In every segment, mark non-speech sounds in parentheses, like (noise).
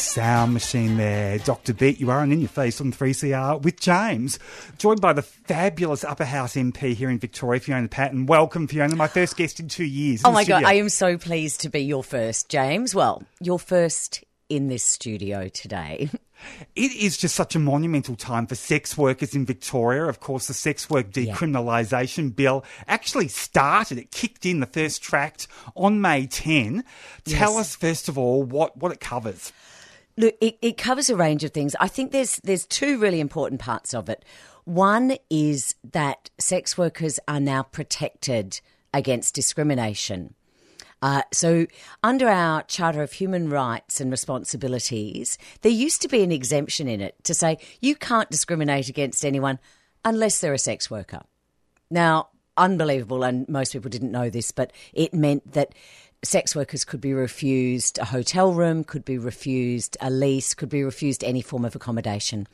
Sound machine there. Dr. Beat, you are and in your face on 3CR with James, joined by the fabulous Upper House MP here in Victoria, Fiona Patten. Welcome, Fiona, my first guest in two years. Oh my God, I am so pleased to be your first, James. Well, your first in this studio today. (laughs) It is just such a monumental time for sex workers in Victoria. Of course, the sex work decriminalisation yeah. bill actually started, it kicked in the first tract on May 10. Tell yes. us, first of all, what, what it covers. Look, it, it covers a range of things. I think there's there's two really important parts of it. One is that sex workers are now protected against discrimination. Uh, so, under our Charter of Human Rights and Responsibilities, there used to be an exemption in it to say you can't discriminate against anyone unless they're a sex worker. Now, unbelievable, and most people didn't know this, but it meant that sex workers could be refused a hotel room, could be refused a lease, could be refused any form of accommodation.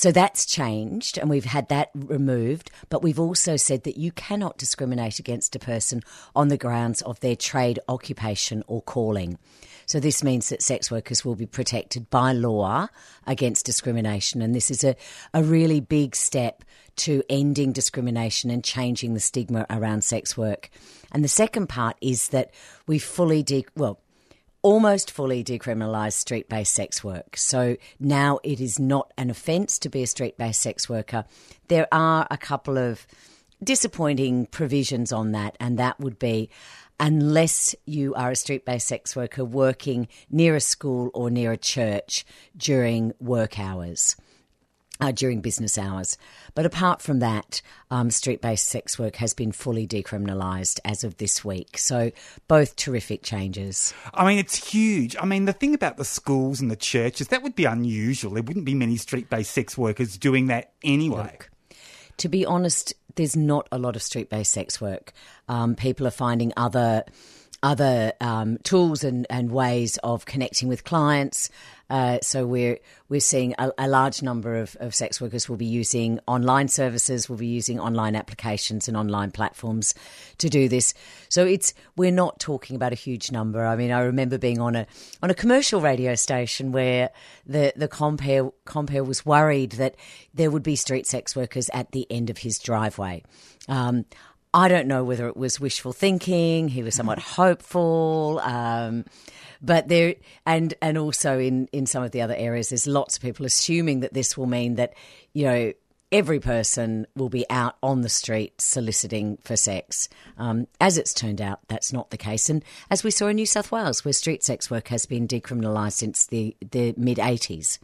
So that's changed and we've had that removed. But we've also said that you cannot discriminate against a person on the grounds of their trade, occupation, or calling. So this means that sex workers will be protected by law against discrimination. And this is a, a really big step to ending discrimination and changing the stigma around sex work. And the second part is that we fully de- well, almost fully decriminalised street based sex work. So now it is not an offence to be a street based sex worker. There are a couple of disappointing provisions on that, and that would be unless you are a street based sex worker working near a school or near a church during work hours uh, during business hours. But apart from that, um, street based sex work has been fully decriminalised as of this week. So, both terrific changes. I mean, it's huge. I mean, the thing about the schools and the churches, that would be unusual. There wouldn't be many street based sex workers doing that anyway. Look, to be honest, there's not a lot of street based sex work. Um, people are finding other other um, tools and, and ways of connecting with clients. Uh, so we're we're seeing a, a, large number of, of sex workers will be using online services, will be using online applications and online platforms to do this. So it's we're not talking about a huge number. I mean, I remember being on a on a commercial radio station where the the compere compere was worried that there would be street sex workers at the end of his driveway. Um, I don't know whether it was wishful thinking. He was somewhat hopeful. Um, but there, and and also in in some of the other areas, there's lots of people assuming that this will mean that you know every person will be out on the street soliciting for sex. Um, as it's turned out, that's not the case. And as we saw in New South Wales, where street sex work has been decriminalised since the, the mid 80s.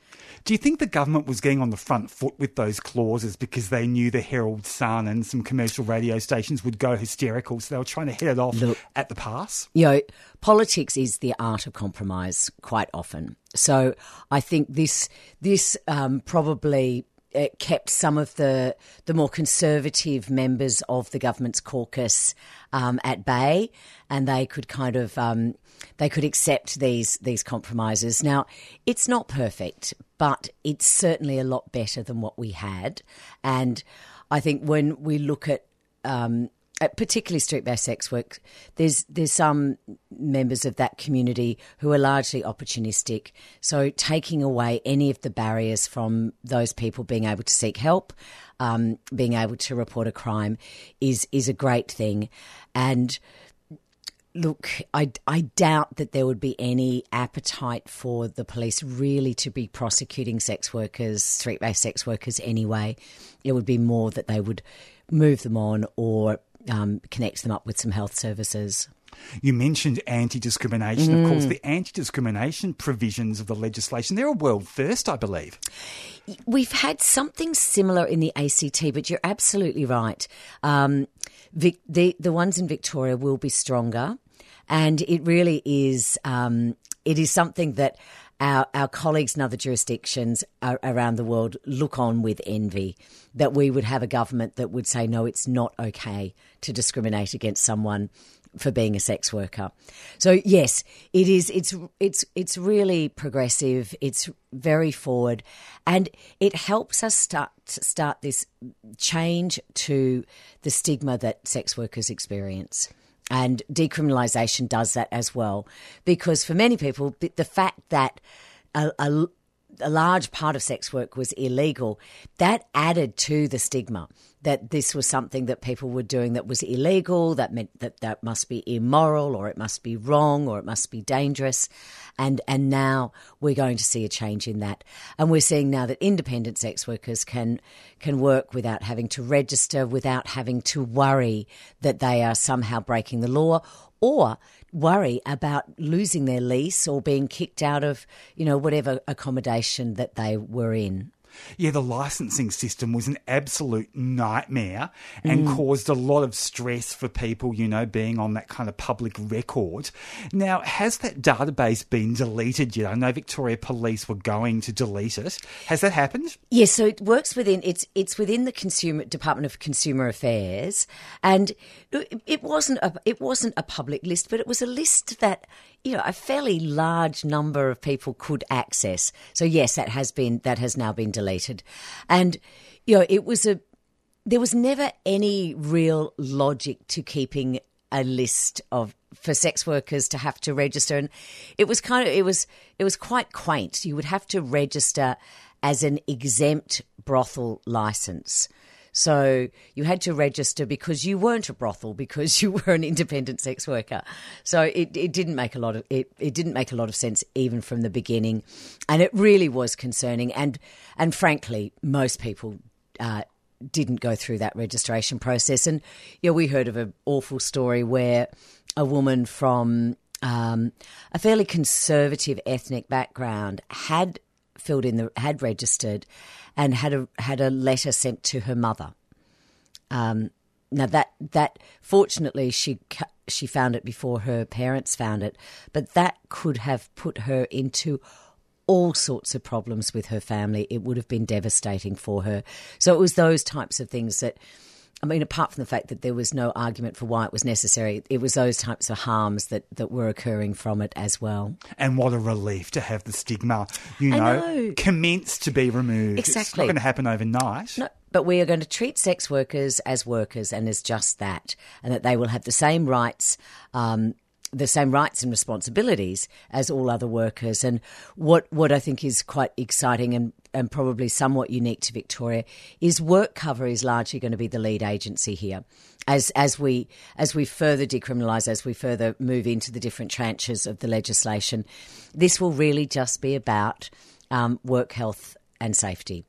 Do you think the government was getting on the front foot with those clauses because they knew the Herald Sun and some commercial radio stations would go hysterical, so they were trying to hit it off Look, at the pass? You know, politics is the art of compromise quite often. So I think this this um, probably it kept some of the the more conservative members of the government's caucus um, at bay, and they could kind of um, they could accept these these compromises. Now, it's not perfect, but it's certainly a lot better than what we had, and I think when we look at um, uh, particularly street-based sex work, there's there's some members of that community who are largely opportunistic. So taking away any of the barriers from those people being able to seek help, um, being able to report a crime, is is a great thing. And look, I I doubt that there would be any appetite for the police really to be prosecuting sex workers, street-based sex workers anyway. It would be more that they would move them on or um, connect them up with some health services. You mentioned anti discrimination. Mm. Of course, mm. the anti discrimination provisions of the legislation, they're a world first, I believe. We've had something similar in the ACT, but you're absolutely right. Um, Vic, the, the ones in Victoria will be stronger. And it really is, um, it is something that our, our colleagues in other jurisdictions around the world look on with envy that we would have a government that would say, no, it's not okay to discriminate against someone for being a sex worker. So yes, it is. It's it's it's really progressive. It's very forward, and it helps us start start this change to the stigma that sex workers experience. And decriminalisation does that as well. Because for many people, the fact that a, a, a large part of sex work was illegal, that added to the stigma that this was something that people were doing that was illegal, that meant that that must be immoral or it must be wrong or it must be dangerous. And, and now we're going to see a change in that. And we're seeing now that independent sex workers can, can work without having to register, without having to worry that they are somehow breaking the law or worry about losing their lease or being kicked out of, you know, whatever accommodation that they were in. Yeah, the licensing system was an absolute nightmare and mm. caused a lot of stress for people, you know, being on that kind of public record. Now, has that database been deleted yet? I know Victoria Police were going to delete it. Has that happened? Yes, so it works within it's it's within the Consumer Department of Consumer Affairs, and it wasn't a it wasn't a public list, but it was a list that you know, a fairly large number of people could access. So yes, that has been that has now been deleted, and you know, it was a there was never any real logic to keeping a list of for sex workers to have to register, and it was kind of it was it was quite quaint. You would have to register as an exempt brothel license. So you had to register because you weren't a brothel because (laughs) you were an independent sex worker. So it, it didn't make a lot of it, it didn't make a lot of sense even from the beginning, and it really was concerning. And and frankly, most people. Uh, didn't go through that registration process, and yeah, we heard of an awful story where a woman from um, a fairly conservative ethnic background had filled in the had registered and had a had a letter sent to her mother. Um, now that that fortunately she she found it before her parents found it, but that could have put her into all sorts of problems with her family. It would have been devastating for her. So it was those types of things that I mean, apart from the fact that there was no argument for why it was necessary, it was those types of harms that, that were occurring from it as well. And what a relief to have the stigma, you know, know. commence to be removed. Exactly. It's not going to happen overnight. No, but we are going to treat sex workers as workers and as just that, and that they will have the same rights. Um, the same rights and responsibilities as all other workers. And what, what I think is quite exciting and, and probably somewhat unique to Victoria is WorkCover is largely going to be the lead agency here. As, as we as we further decriminalise, as we further move into the different tranches of the legislation, this will really just be about um, work health and safety.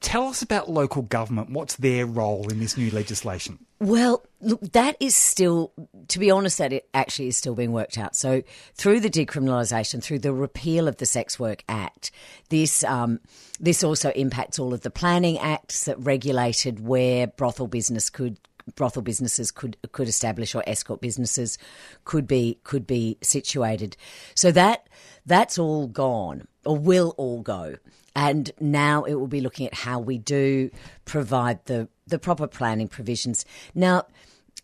Tell us about local government. What's their role in this new legislation? Well, look, that is still, to be honest, that it actually is still being worked out. So, through the decriminalisation, through the repeal of the Sex Work Act, this um, this also impacts all of the planning acts that regulated where brothel business could brothel businesses could could establish or escort businesses could be could be situated. So that that's all gone or will all go. And now it will be looking at how we do provide the, the proper planning provisions. Now,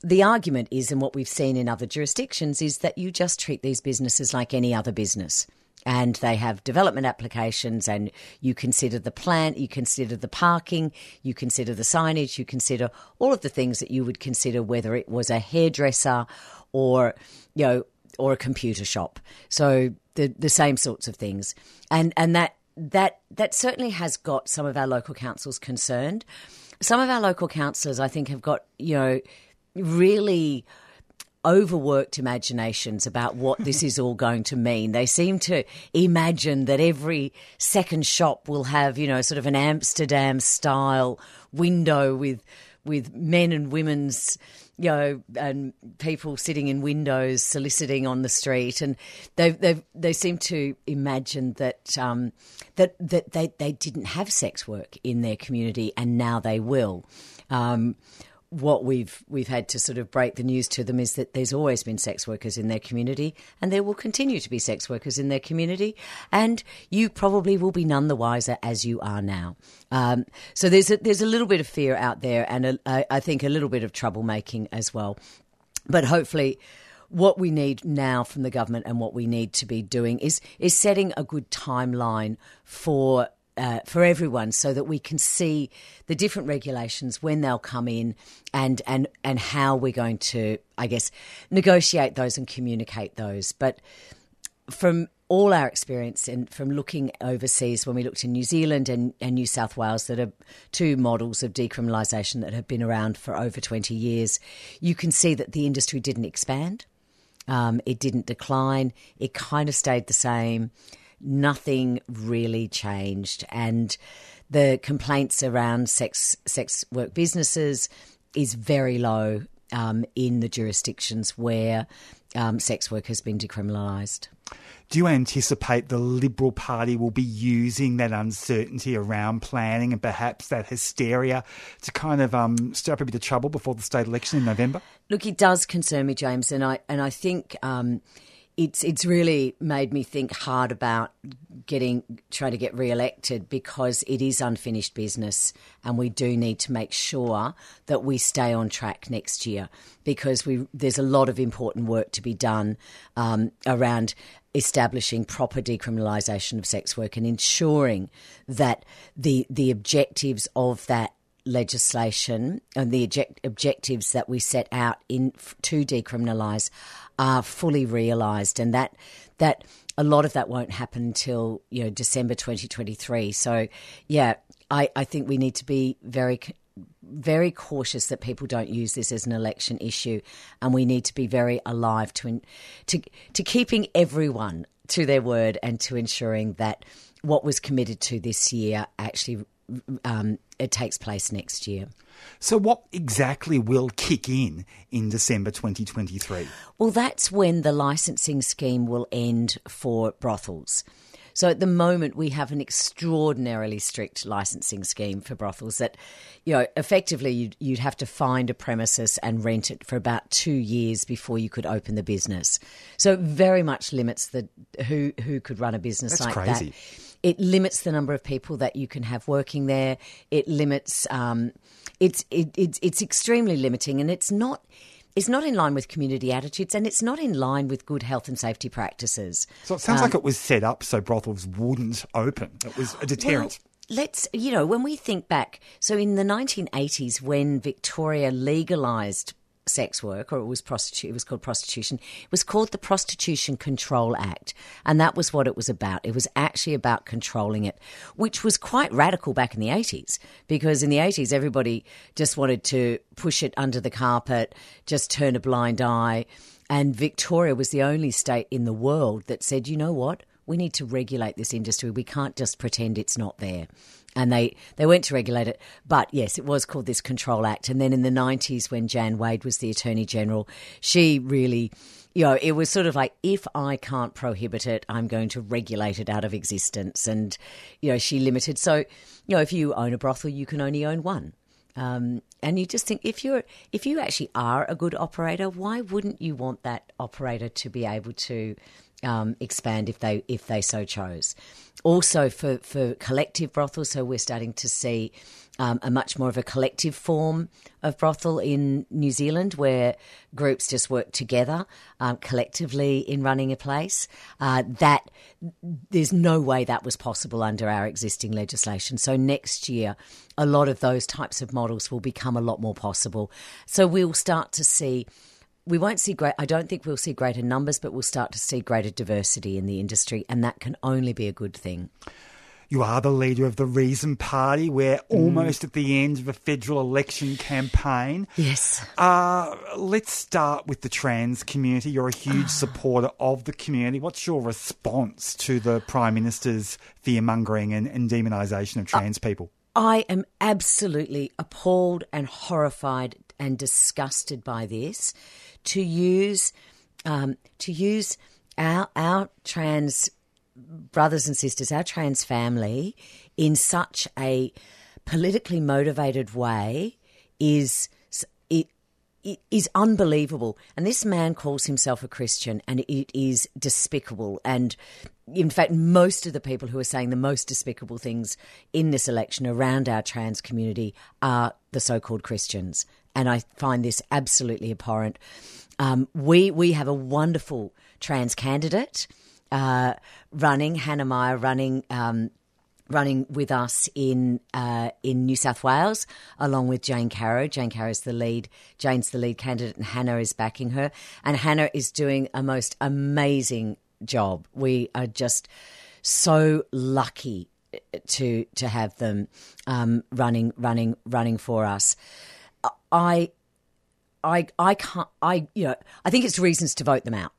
the argument is, and what we've seen in other jurisdictions, is that you just treat these businesses like any other business. And they have development applications, and you consider the plant, you consider the parking, you consider the signage, you consider all of the things that you would consider whether it was a hairdresser or, you know, or a computer shop. So the the same sorts of things, and and that that that certainly has got some of our local councils concerned. Some of our local councillors, I think, have got you know really overworked imaginations about what this is all going to mean. They seem to imagine that every second shop will have, you know, sort of an Amsterdam style window with with men and women's you know, and people sitting in windows soliciting on the street, and they they they seem to imagine that um, that that they they didn't have sex work in their community, and now they will. Um, what we've we've had to sort of break the news to them is that there's always been sex workers in their community, and there will continue to be sex workers in their community, and you probably will be none the wiser as you are now. Um, so there's a, there's a little bit of fear out there, and a, I think a little bit of troublemaking as well, but hopefully what we need now from the government and what we need to be doing is is setting a good timeline for uh, for everyone so that we can see the different regulations when they'll come in and and and how we're going to I guess negotiate those and communicate those but from all our experience and from looking overseas when we looked in New Zealand and, and New South Wales, that are two models of decriminalisation that have been around for over 20 years, you can see that the industry didn't expand. Um, it didn't decline. It kind of stayed the same. Nothing really changed. And the complaints around sex sex work businesses is very low um, in the jurisdictions where um, sex work has been decriminalised. Do you anticipate the Liberal Party will be using that uncertainty around planning and perhaps that hysteria to kind of um, stir up a bit of trouble before the state election in November? Look, it does concern me, James, and I and I think. Um, it's it's really made me think hard about getting trying to get re-elected because it is unfinished business and we do need to make sure that we stay on track next year because we there's a lot of important work to be done um, around establishing proper decriminalisation of sex work and ensuring that the the objectives of that legislation and the object- objectives that we set out in to decriminalise are fully realised, and that that a lot of that won't happen until you know December 2023. So, yeah, I, I think we need to be very very cautious that people don't use this as an election issue, and we need to be very alive to to to keeping everyone to their word and to ensuring that what was committed to this year actually um, it takes place next year. So, what exactly will kick in in December 2023? Well, that's when the licensing scheme will end for brothels. So at the moment, we have an extraordinarily strict licensing scheme for brothels that, you know, effectively you'd, you'd, have to find a premises and rent it for about two years before you could open the business. So it very much limits the who who could run a business That's like crazy. that. It limits the number of people that you can have working there. It limits. Um, it's it, it's it's extremely limiting, and it's not it's not in line with community attitudes and it's not in line with good health and safety practices. So it sounds um, like it was set up so brothels wouldn't open. It was a deterrent. Well, let's, you know, when we think back, so in the 1980s, when Victoria legalised sex work, or it was prostitute. It was called prostitution. It was called the Prostitution Control Act, and that was what it was about. It was actually about controlling it, which was quite radical back in the eighties, because in the eighties everybody just wanted to push it under the carpet, just turn a blind eye, and Victoria was the only state in the world that said, you know what, we need to regulate this industry. We can't just pretend it's not there and they, they went to regulate it. But yes, it was called this Control Act. And then in the 90s, when Jan Wade was the Attorney General, she really, you know, it was sort of like, if I can't prohibit it, I'm going to regulate it out of existence. And, you know, she limited. So, you know, if you own a brothel, you can only own one. Um, and you just think if you're if you actually are a good operator, why wouldn't you want that operator to be able to um, expand if they if they so chose. Also for for collective brothels, so we're starting to see um, a much more of a collective form of brothel in New Zealand, where groups just work together um, collectively in running a place. Uh, that there's no way that was possible under our existing legislation. So next year, a lot of those types of models will become a lot more possible. So we'll start to see we won't see great. I don't think we'll see greater numbers, but we'll start to see greater diversity in the industry, and that can only be a good thing. You are the leader of the Reason Party. We're mm. almost at the end of a federal election campaign. Yes. Uh, let's start with the trans community. You're a huge (sighs) supporter of the community. What's your response to the Prime Minister's fearmongering and, and demonisation of trans uh, people? I am absolutely appalled and horrified and disgusted by this to use um, to use our our trans brothers and sisters, our trans family, in such a politically motivated way is is unbelievable. And this man calls himself a Christian, and it is despicable. And in fact, most of the people who are saying the most despicable things in this election around our trans community are the so-called Christians, and I find this absolutely abhorrent. Um, we we have a wonderful trans candidate uh, running, Hannah Meyer running. Um, running with us in uh, in New South Wales, along with Jane Caro. Jane Caro is the lead. Jane's the lead candidate, and Hannah is backing her. And Hannah is doing a most amazing job. We are just so lucky to to have them um, running running running for us. I I I can't I you know I think it's reasons to vote them out.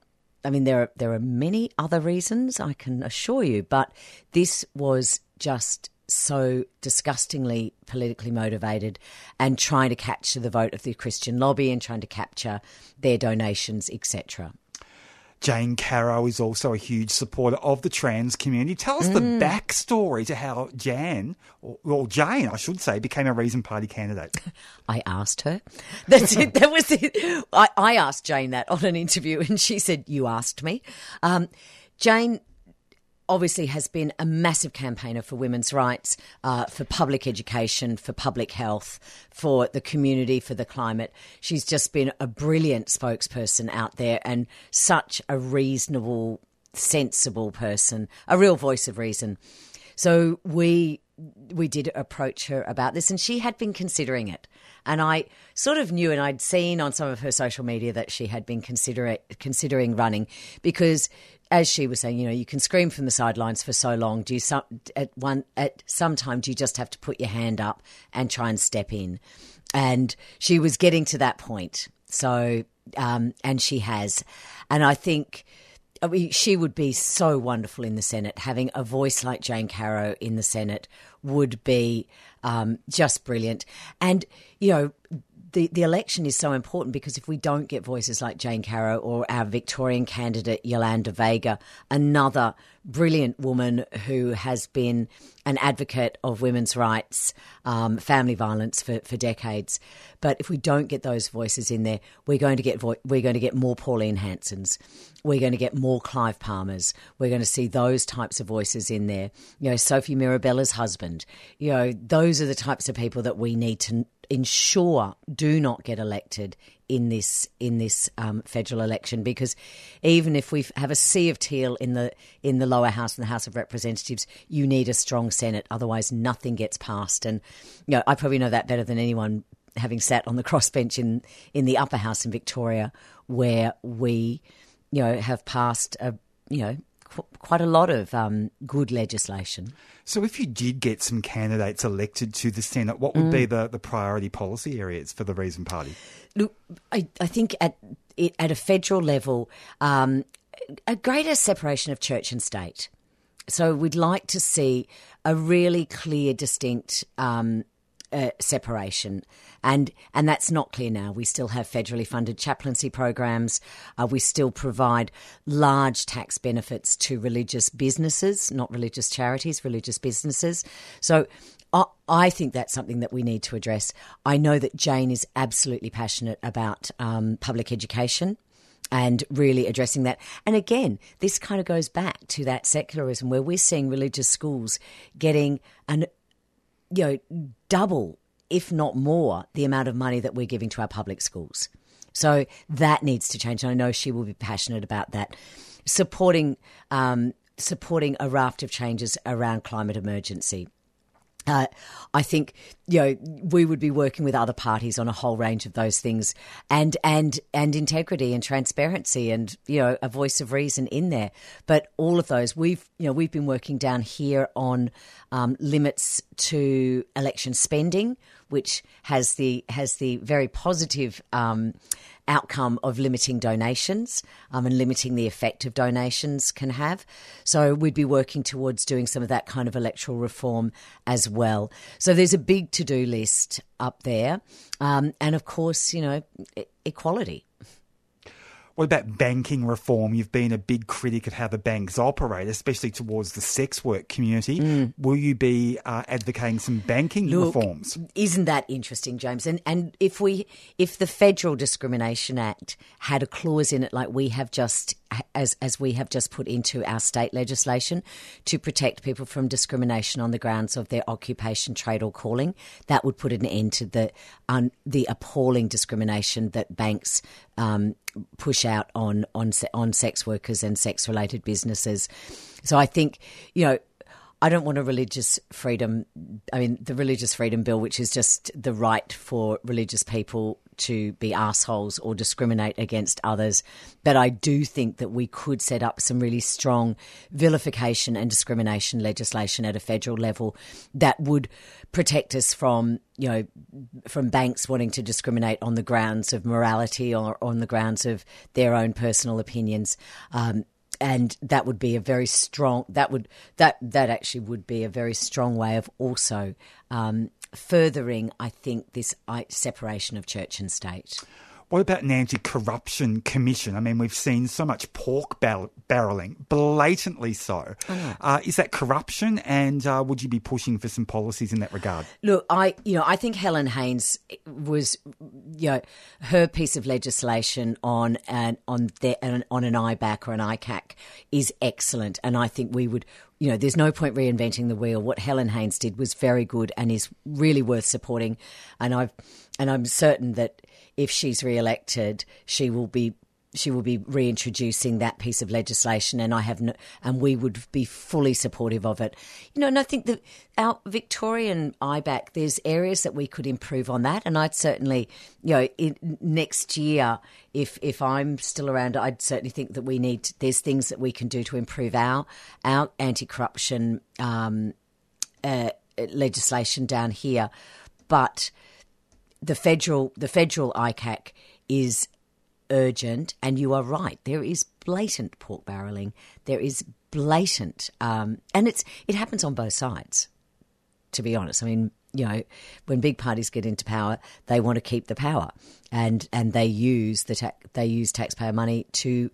I mean there are there are many other reasons I can assure you, but this was just so disgustingly politically motivated and trying to capture the vote of the Christian lobby and trying to capture their donations, etc. Jane Caro is also a huge supporter of the trans community. Tell us mm. the backstory to how Jan, or, or, Jane, I should say, became a Reason Party candidate. (laughs) I asked her. (laughs) That's it. That was it. I, I asked Jane that on an interview, and she said, "You asked me." Um, Jane obviously has been a massive campaigner for women's rights, uh, for public education, for public health, for the community, for the climate. She's just been a brilliant spokesperson out there and such a reasonable, sensible person, a real voice of reason. So we we did approach her about this, and she had been considering it. And I sort of knew, and I'd seen on some of her social media that she had been considering considering running because as she was saying, you know, you can scream from the sidelines for so long. Do you some, at one at some time do you just have to put your hand up and try and step in? And she was getting to that point. So, um, and she has, and I think. She would be so wonderful in the Senate. Having a voice like Jane Caro in the Senate would be um, just brilliant. And, you know, the, the election is so important because if we don't get voices like Jane Caro or our Victorian candidate Yolanda Vega, another brilliant woman who has been an advocate of women's rights, um, family violence for, for decades. But if we don't get those voices in there, we're going to get vo- we're going to get more Pauline Hansons, we're going to get more Clive Palmers, we're going to see those types of voices in there. You know, Sophie Mirabella's husband. You know, those are the types of people that we need to ensure do not get elected in this in this um, federal election because even if we have a sea of teal in the in the lower house and the House of Representatives, you need a strong Senate. Otherwise, nothing gets passed. And you know, I probably know that better than anyone, having sat on the crossbench in in the upper house in Victoria, where we you know have passed a you know quite a lot of um, good legislation. So, if you did get some candidates elected to the Senate, what would mm. be the, the priority policy areas for the Reason Party? Look, I, I think at at a federal level, um, a greater separation of church and state. So, we'd like to see a really clear, distinct um, uh, separation, and and that's not clear now. We still have federally funded chaplaincy programs. Uh, we still provide large tax benefits to religious businesses, not religious charities, religious businesses. So. I, think that's something that we need to address. I know that Jane is absolutely passionate about um, public education and really addressing that. And again, this kind of goes back to that secularism where we're seeing religious schools getting an you know, double, if not more, the amount of money that we're giving to our public schools. So that needs to change. And I know she will be passionate about that. Supporting um, supporting a raft of changes around climate emergency. Uh, I think you know we would be working with other parties on a whole range of those things, and and and integrity and transparency, and you know a voice of reason in there. But all of those we've you know we've been working down here on um, limits to election spending, which has the has the very positive. Um, outcome of limiting donations um, and limiting the effect of donations can have. So we'd be working towards doing some of that kind of electoral reform as well. So there's a big to do list up there. Um, and of course, you know, equality. What about banking reform? You've been a big critic of how the banks operate, especially towards the sex work community. Mm. Will you be uh, advocating some banking Look, reforms? Isn't that interesting, James? And and if we if the Federal Discrimination Act had a clause in it like we have just as as we have just put into our state legislation to protect people from discrimination on the grounds of their occupation, trade, or calling, that would put an end to the the appalling discrimination that banks um, push out on on on sex workers and sex related businesses. So I think you know. I don't want a religious freedom. I mean, the religious freedom bill, which is just the right for religious people to be assholes or discriminate against others. But I do think that we could set up some really strong vilification and discrimination legislation at a federal level that would protect us from, you know, from banks wanting to discriminate on the grounds of morality or on the grounds of their own personal opinions. Um, and that would be a very strong that would that that actually would be a very strong way of also um, furthering, I think, this separation of church and state. What about an anti corruption commission? I mean, we've seen so much pork bar- barreling, blatantly so. Uh, is that corruption? And uh, would you be pushing for some policies in that regard? Look, I, you know, I think Helen Haines was, you know, her piece of legislation on an on the, on an IBAC or an ICAC is excellent, and I think we would you know, there's no point reinventing the wheel. What Helen Haines did was very good and is really worth supporting. And I've and I'm certain that if she's re-elected, she will be she will be reintroducing that piece of legislation, and I have no, and we would be fully supportive of it. You know, and I think that our Victorian IBAC, there's areas that we could improve on that, and I'd certainly, you know, in, next year, if if I'm still around, I'd certainly think that we need there's things that we can do to improve our our anti-corruption um, uh, legislation down here, but the federal the federal ICAC is urgent, and you are right. There is blatant pork barreling. There is blatant, um, and it's it happens on both sides. To be honest, I mean, you know, when big parties get into power, they want to keep the power, and and they use the ta- they use taxpayer money to.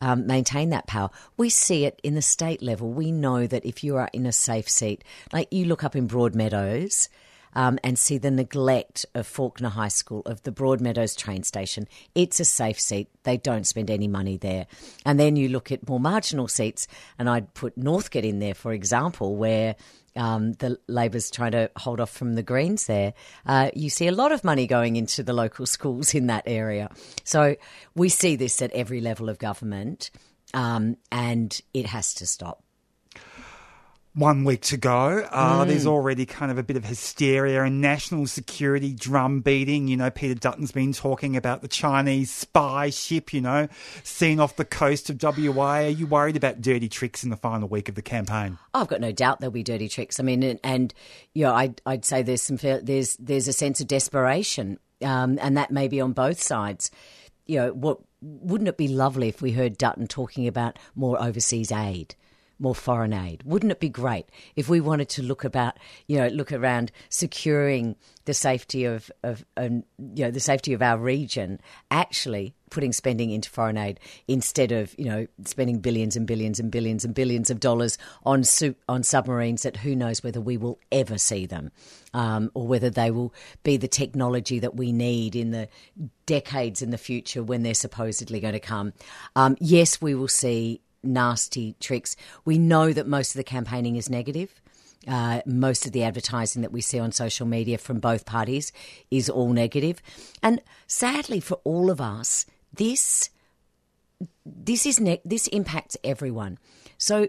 Um, maintain that power. We see it in the state level. We know that if you are in a safe seat, like you look up in Broadmeadows, um, and see the neglect of Faulkner High School, of the Broadmeadows train station. It's a safe seat. They don't spend any money there. And then you look at more marginal seats, and I'd put Northcote in there, for example, where um, the Labor's trying to hold off from the Greens there. Uh, you see a lot of money going into the local (laughs) schools in that area. So we see this at every level of government, um, and it has to stop one week to go. Uh, mm. There's already kind of a bit of hysteria and national security drum beating. You know, Peter Dutton's been talking about the Chinese spy ship, you know, seen off the coast of WA. Are you worried about dirty tricks in the final week of the campaign? I've got no doubt there'll be dirty tricks. I mean, and, and you know, I'd, I'd say there's some there's there's a sense of desperation, um, and that may be on both sides. You know, what wouldn't it be lovely if we heard Dutton talking about more overseas aid? More foreign aid. Wouldn't it be great if we wanted to look about, you know, look around securing the safety of, of um, you know, the safety of our region, actually putting spending into foreign aid instead of, you know, spending billions and billions and billions and billions of dollars on su- on submarines that who knows whether we will ever see them, um, or whether they will be the technology that we need in the decades in the future when they're supposedly going to come. Um, yes, we will see nasty tricks. We know that most of the campaigning is negative. Uh, most of the advertising that we see on social media from both parties is all negative. And sadly for all of us, this this is ne- this impacts everyone. So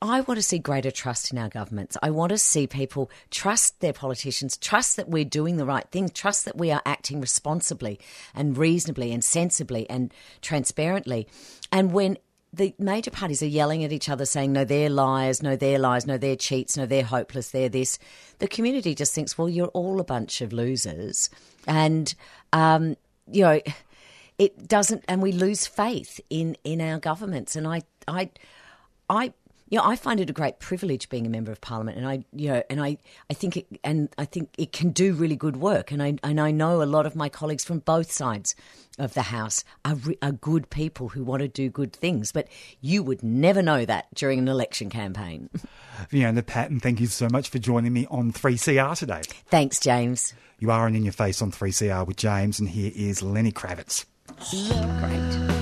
I want to see greater trust in our governments. I want to see people trust their politicians, trust that we're doing the right thing, trust that we are acting responsibly and reasonably and sensibly and transparently. And when the major parties are yelling at each other saying, no, they're liars, no, they're lies, no, they're cheats, no, they're hopeless, they're this. The community just thinks, well, you're all a bunch of losers. And, um, you know, it doesn't, and we lose faith in, in our governments. And I, I, I you know, I find it a great privilege being a member of parliament, and I, you know, and I, I think it, and I think it can do really good work, and I, and I know a lot of my colleagues from both sides of the house are, are good people who want to do good things, but you would never know that during an election campaign. (laughs) Fiona Patten, thank you so much for joining me on 3CR today. Thanks, James. You are on In Your Face on 3CR with James, and here is Lenny Kravitz. Great.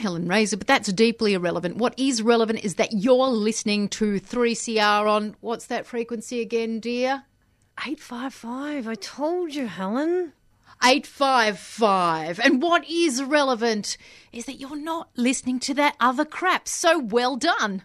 Helen Razer, but that's deeply irrelevant. What is relevant is that you're listening to 3CR on what's that frequency again, dear? 855. I told you, Helen. 855. And what is relevant is that you're not listening to that other crap. So well done.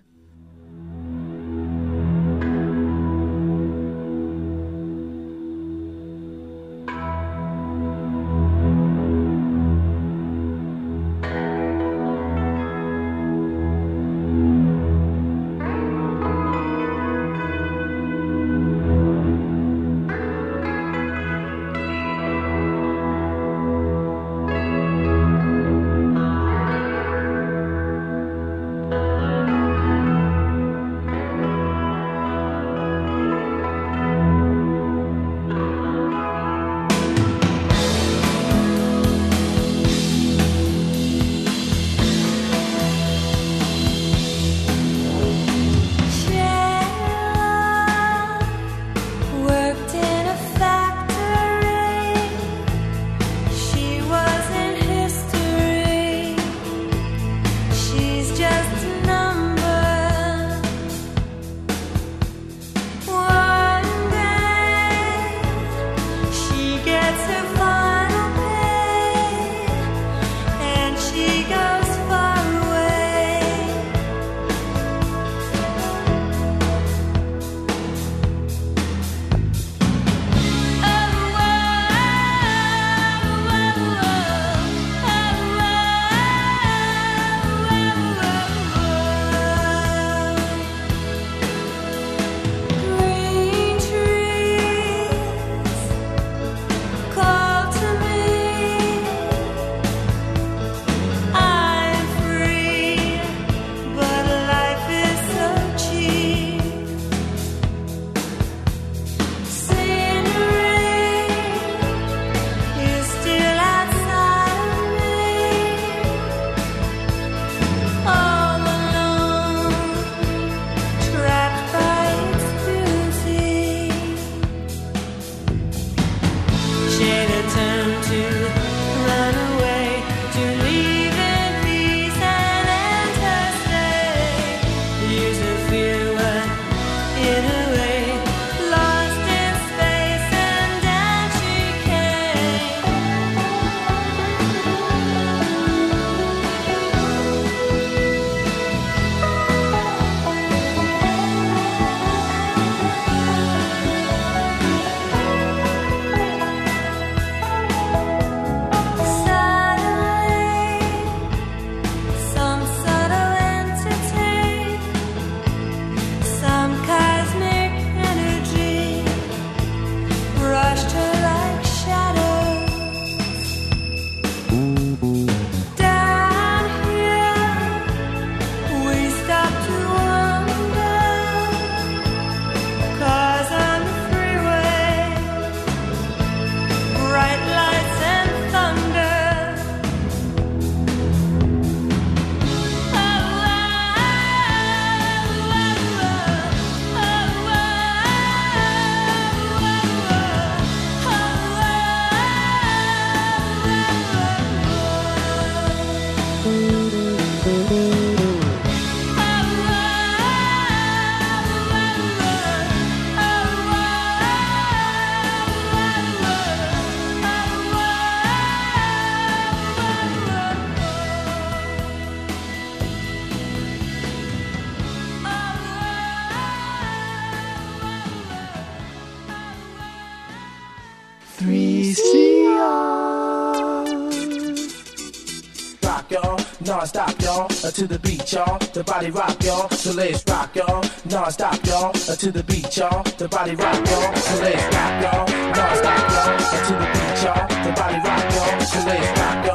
Body rock, y'all, so rock, y'all, non-stop, y'all, to the beat, y'all, the body rock, y'all, so rock, y'all, non-stop, y'all, to the beat, y'all, the body rock, y'all, so rock, y'all,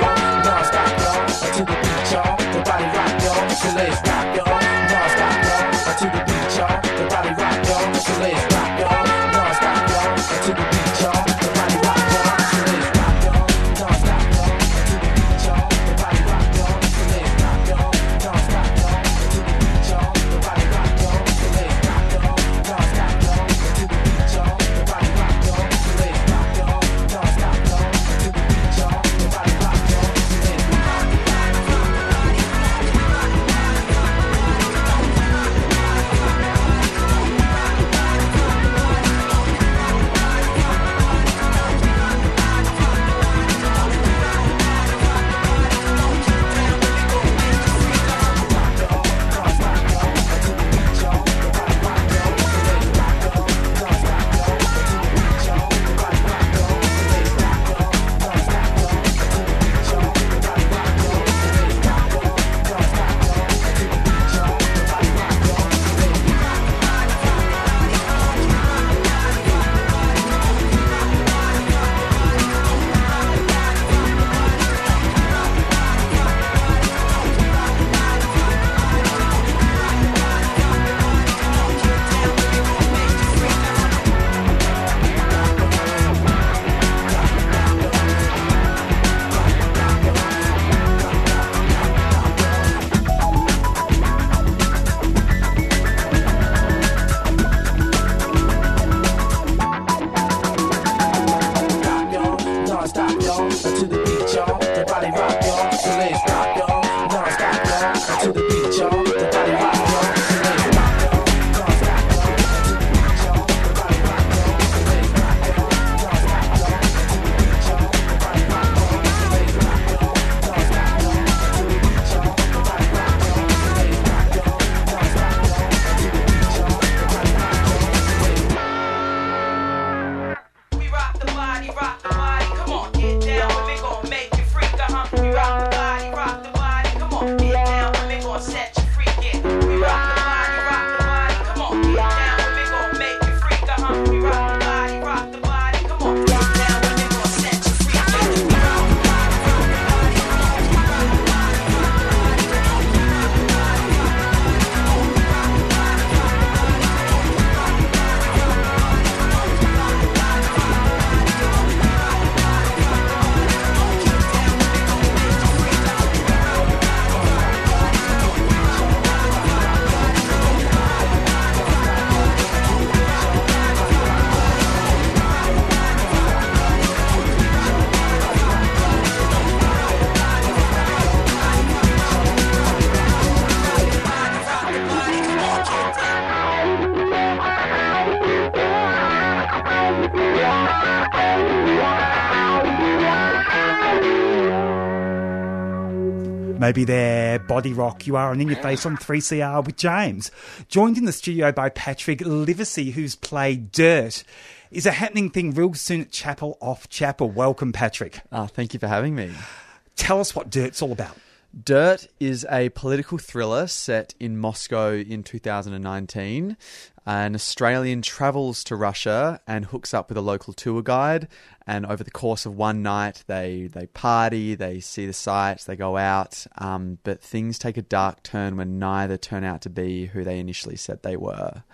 Moby there, Body Rock, you are, and In Your Face on 3CR with James. Joined in the studio by Patrick Livesey, who's played Dirt. Is a happening thing real soon at Chapel Off Chapel. Welcome, Patrick. Uh, thank you for having me. Tell us what Dirt's all about. Dirt is a political thriller set in Moscow in 2019. An Australian travels to Russia and hooks up with a local tour guide. And over the course of one night, they, they party, they see the sights, they go out. Um, but things take a dark turn when neither turn out to be who they initially said they were.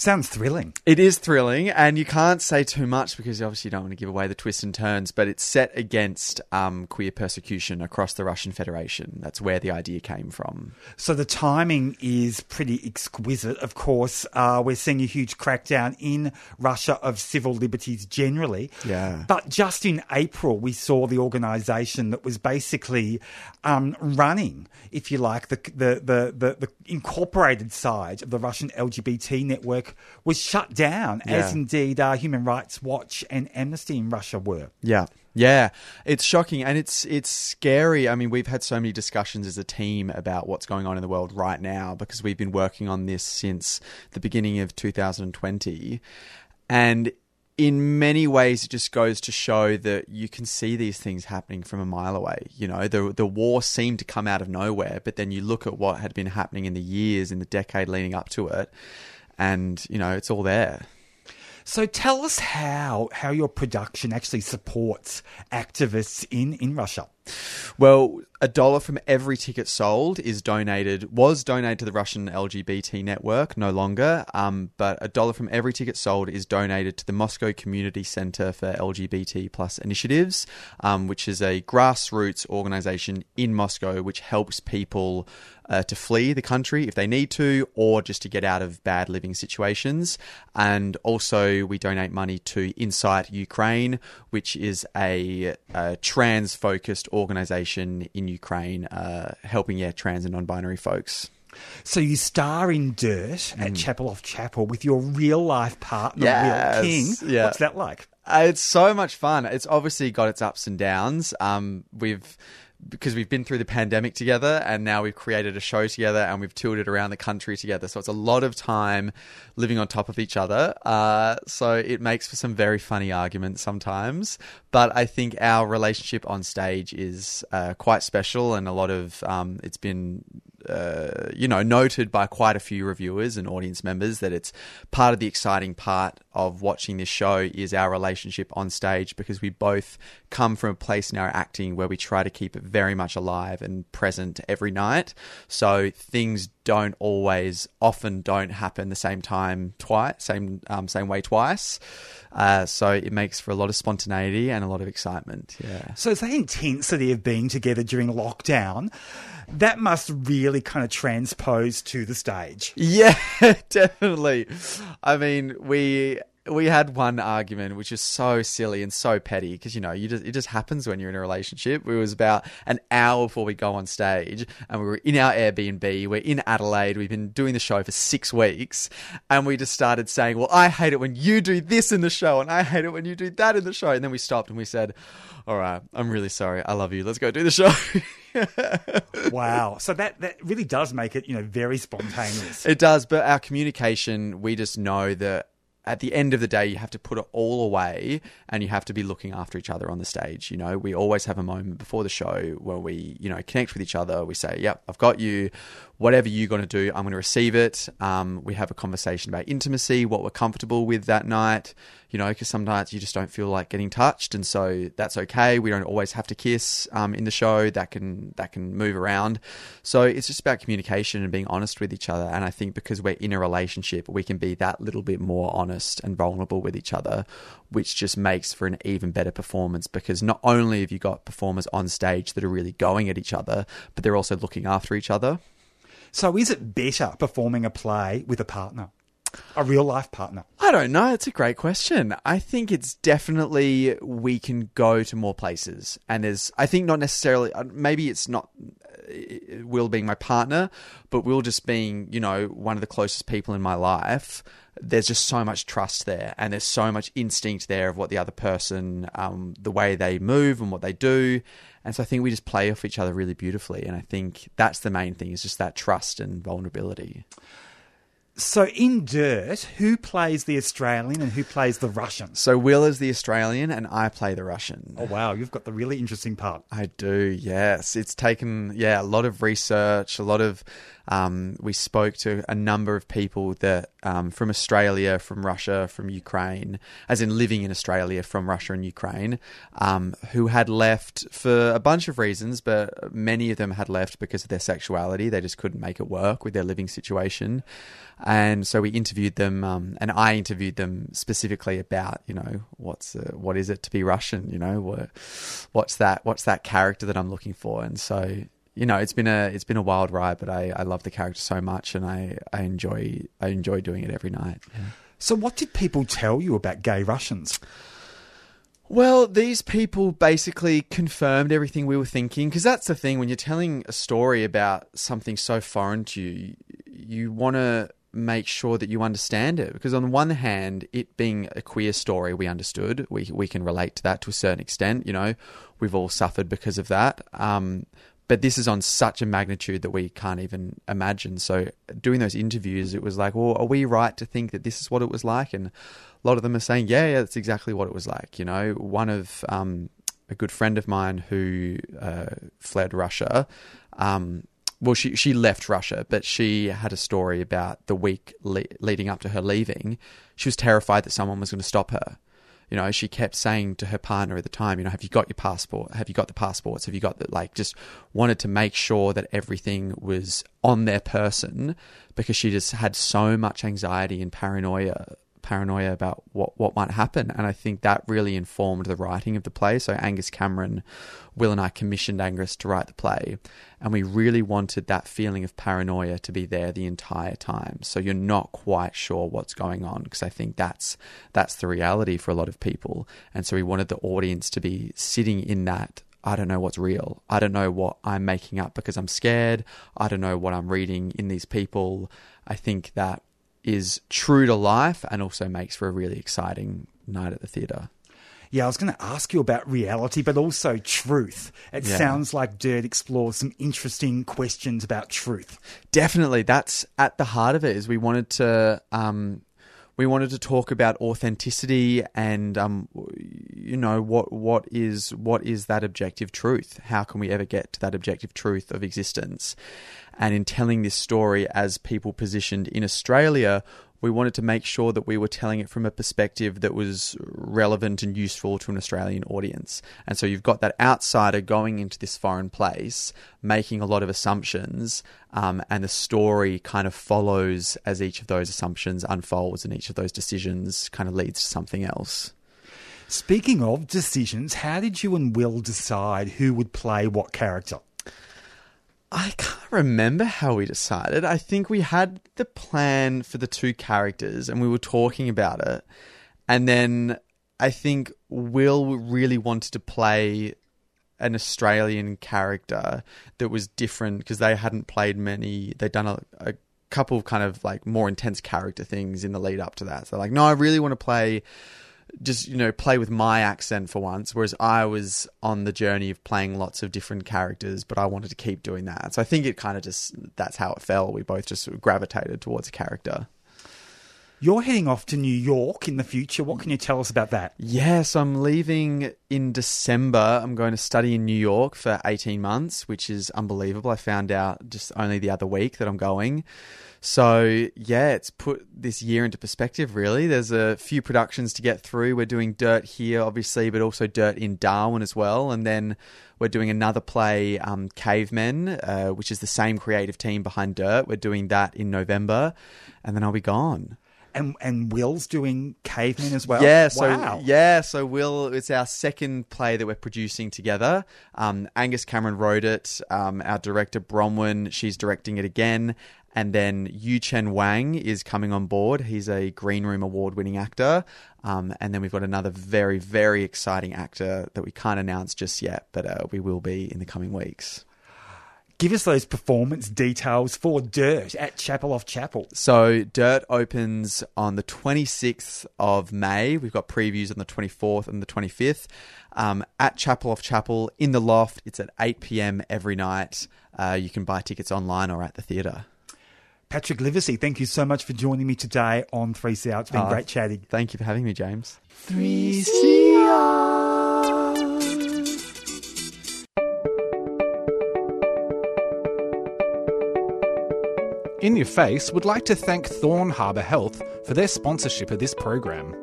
Sounds thrilling. It is thrilling, and you can't say too much because obviously you don't want to give away the twists and turns. But it's set against um, queer persecution across the Russian Federation. That's where the idea came from. So the timing is pretty exquisite. Of course, uh, we're seeing a huge crackdown in Russia of civil liberties generally. Yeah. But just in April, we saw the organisation that was basically um, running, if you like, the, the the the the incorporated side of the Russian LGBT network was shut down, as indeed uh, Human Rights Watch and Amnesty in Russia were. Yeah. Yeah, it's shocking and it's it's scary. I mean, we've had so many discussions as a team about what's going on in the world right now because we've been working on this since the beginning of 2020. And in many ways it just goes to show that you can see these things happening from a mile away. You know, the the war seemed to come out of nowhere, but then you look at what had been happening in the years in the decade leading up to it and, you know, it's all there. So tell us how how your production actually supports activists in, in Russia. Well, a dollar from every ticket sold is donated, was donated to the Russian LGBT network, no longer. Um, but a dollar from every ticket sold is donated to the Moscow Community Center for LGBT plus initiatives, um, which is a grassroots organization in Moscow which helps people uh, to flee the country if they need to, or just to get out of bad living situations. And also, we donate money to Insight Ukraine, which is a, a trans focused organization in Ukraine, uh, helping yeah trans and non-binary folks. So you star in Dirt at Chapel Off Chapel with your real life partner, Yes, Wil King. yeah. What's that like? Uh, it's so much fun. It's obviously got its ups and downs. Um, we've because we've been through the pandemic together and now we've created a show together and we've toured it around the country together. So it's a lot of time living on top of each other. Uh, so it makes for some very funny arguments sometimes. But I think our relationship on stage is uh, quite special and a lot of um, it's been uh, you know, noted by quite a few reviewers and audience members that it's part of the exciting part of watching this show is our relationship on stage because we both come from a place in our acting where we try to keep it very much alive and present every night. So things don't always, often don't happen the same time twice, same um, same way twice. Uh, so it makes for a lot of spontaneity and a lot of excitement. Yeah. So it's the intensity of being together during lockdown. That must really kind of transpose to the stage. Yeah, (laughs) definitely. I mean, we we had one argument which is so silly and so petty because you know you just it just happens when you're in a relationship. It was about an hour before we go on stage, and we were in our Airbnb. We're in Adelaide. We've been doing the show for six weeks, and we just started saying, "Well, I hate it when you do this in the show, and I hate it when you do that in the show." And then we stopped and we said, "All right, I'm really sorry. I love you. Let's go do the show." (laughs) Wow. So that, that really does make it, you know, very spontaneous. It does, but our communication, we just know that at the end of the day, you have to put it all away and you have to be looking after each other on the stage. You know, we always have a moment before the show where we, you know, connect with each other. We say, yep, I've got you. Whatever you're going to do, I'm going to receive it. Um, we have a conversation about intimacy, what we're comfortable with that night. You know, because sometimes you just don't feel like getting touched, and so that's okay. We don't always have to kiss um, in the show. That can that can move around. So it's just about communication and being honest with each other. And I think because we're in a relationship, we can be that little bit more honest and vulnerable with each other, which just makes for an even better performance. Because not only have you got performers on stage that are really going at each other, but they're also looking after each other. So is it better performing a play with a partner? A real life partner? I don't know. It's a great question. I think it's definitely we can go to more places, and there's. I think not necessarily. uh, Maybe it's not uh, Wil being my partner, but Wil just being you know one of the closest people in my life. There's just so much trust there, and there's so much instinct there of what the other person, um, the way they move and what they do, and so I think we just play off each other really beautifully, and I think that's the main thing is just that trust and vulnerability. So in Dirt, who plays the Australian and who plays the Russian? So Wil is the Australian, and I play the Russian. Oh wow, you've got the really interesting part. I do, yes. It's taken, yeah, a lot of research, a lot of. Um, we spoke to a number of people that um, from Australia, from Russia, from Ukraine, as in living in Australia from Russia and Ukraine, um, who had left for a bunch of reasons, but many of them had left because of their sexuality. They just couldn't make it work with their living situation. And so we interviewed them, um, and I interviewed them specifically about, you know, what's uh, what is it to be Russian? You know, what, what's that? What's that character that I'm looking for? And so you know, it's been a it's been a wild ride, but I, I love the character so much, and I, I enjoy I enjoy doing it every night. Yeah. So, what did people tell you about gay Russians? Well, these people basically confirmed everything we were thinking because that's the thing when you're telling a story about something so foreign to you, you want to make sure that you understand it because on the one hand it being a queer story we understood we we can relate to that to a certain extent you know we've all suffered because of that um, but this is on such a magnitude that we can't even imagine. So doing those interviews, it was like, well, are we right to think that this is what it was like? And a lot of them are saying, yeah, yeah, that's exactly what it was like. You know, one of um, a good friend of mine who uh, fled Russia. Um, well, she she left Russia, but she had a story about the week le- leading up to her leaving. She was terrified that someone was going to stop her you know, she kept saying to her partner at the time, you know, have you got your passport? Have you got the passports? Have you got the, like, just wanted to make sure that everything was on their person because she just had so much anxiety and paranoia paranoia about what, what might happen. And I think that really informed the writing of the play. So Angus Cameron, Wil and I commissioned Angus to write the play. And we really wanted that feeling of paranoia to be there the entire time. So you're not quite sure what's going on because I think that's that's the reality for a lot of people. And so we wanted the audience to be sitting in that I don't know what's real. I don't know what I'm making up because I'm scared. I don't know what I'm reading in these people. I think that is true to life and also makes for a really exciting night at the theatre. Yeah, I was going to ask you about reality, but also truth. It yeah. sounds like Dirt explores some interesting questions about truth. Definitely, that's at the heart of it. Is we wanted to um, we wanted to talk about authenticity and um, you know what what is what is that objective truth? How can we ever get to that objective truth of existence? And in telling this story as people positioned in Australia, we wanted to make sure that we were telling it from a perspective that was relevant and useful to an Australian audience. And so you've got that outsider going into this foreign place, making a lot of assumptions, um, and the story kind of follows as each of those assumptions unfolds and each of those decisions kind of leads to something else. Speaking of decisions, how did you and Wil decide who would play what character? I can't remember how we decided. I think we had the plan for the two characters and we were talking about it. And then I think Wil really wanted to play an Australian character that was different because they hadn't played many, they'd done a, a couple of kind of like more intense character things in the lead up to that. So, like, no, I really want to play just you know play with my accent for once whereas i was on the journey of playing lots of different characters but i wanted to keep doing that so i think it kind of just that's how it fell we both just gravitated towards a character you're heading off to New York in the future. What can you tell us about that? Yes, I'm leaving in December. I'm going to study in New York for 18 months, which is unbelievable. I found out just only the other week that I'm going. So yeah, it's put this year into perspective. Really, there's a few productions to get through. We're doing Dirt here, obviously, but also Dirt in Darwin as well, and then we're doing another play, um, Cavemen, uh, which is the same creative team behind Dirt. We're doing that in November, and then I'll be gone. And and Wil's doing Cavemen as well. Yeah, so wow. yeah, so Wil, it's our second play that we're producing together. Um, Angus Cameron wrote it. Um, our director Bronwyn, she's directing it again, and then Yu Chen Wang is coming on board. He's a Green Room award winning actor. Um, and then we've got another very, very exciting actor that we can't announce just yet, but uh, we will be in the coming weeks. Give us those performance details for Dirt at Chapel off Chapel. So Dirt opens on the 26th of May. We've got previews on the 24th and the 25th. Um, at Chapel off Chapel in the loft. It's at 8 p.m. every night. Uh, you can buy tickets online or at the theatre. Patrick Livesey, thank you so much for joining me today on 3CR. It's been Uh, great chatting. Thank you for having me, James. 3CR. In Your Face would like to thank Thorn Harbour Health for their sponsorship of this program.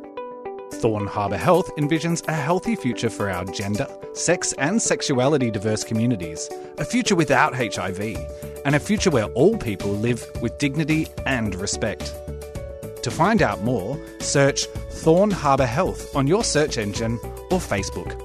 Thorn Harbour Health envisions a healthy future for our gender, sex, and sexuality diverse communities, a future without HIV, and a future where all people live with dignity and respect. To find out more, search Thorn Harbour Health on your search engine or Facebook.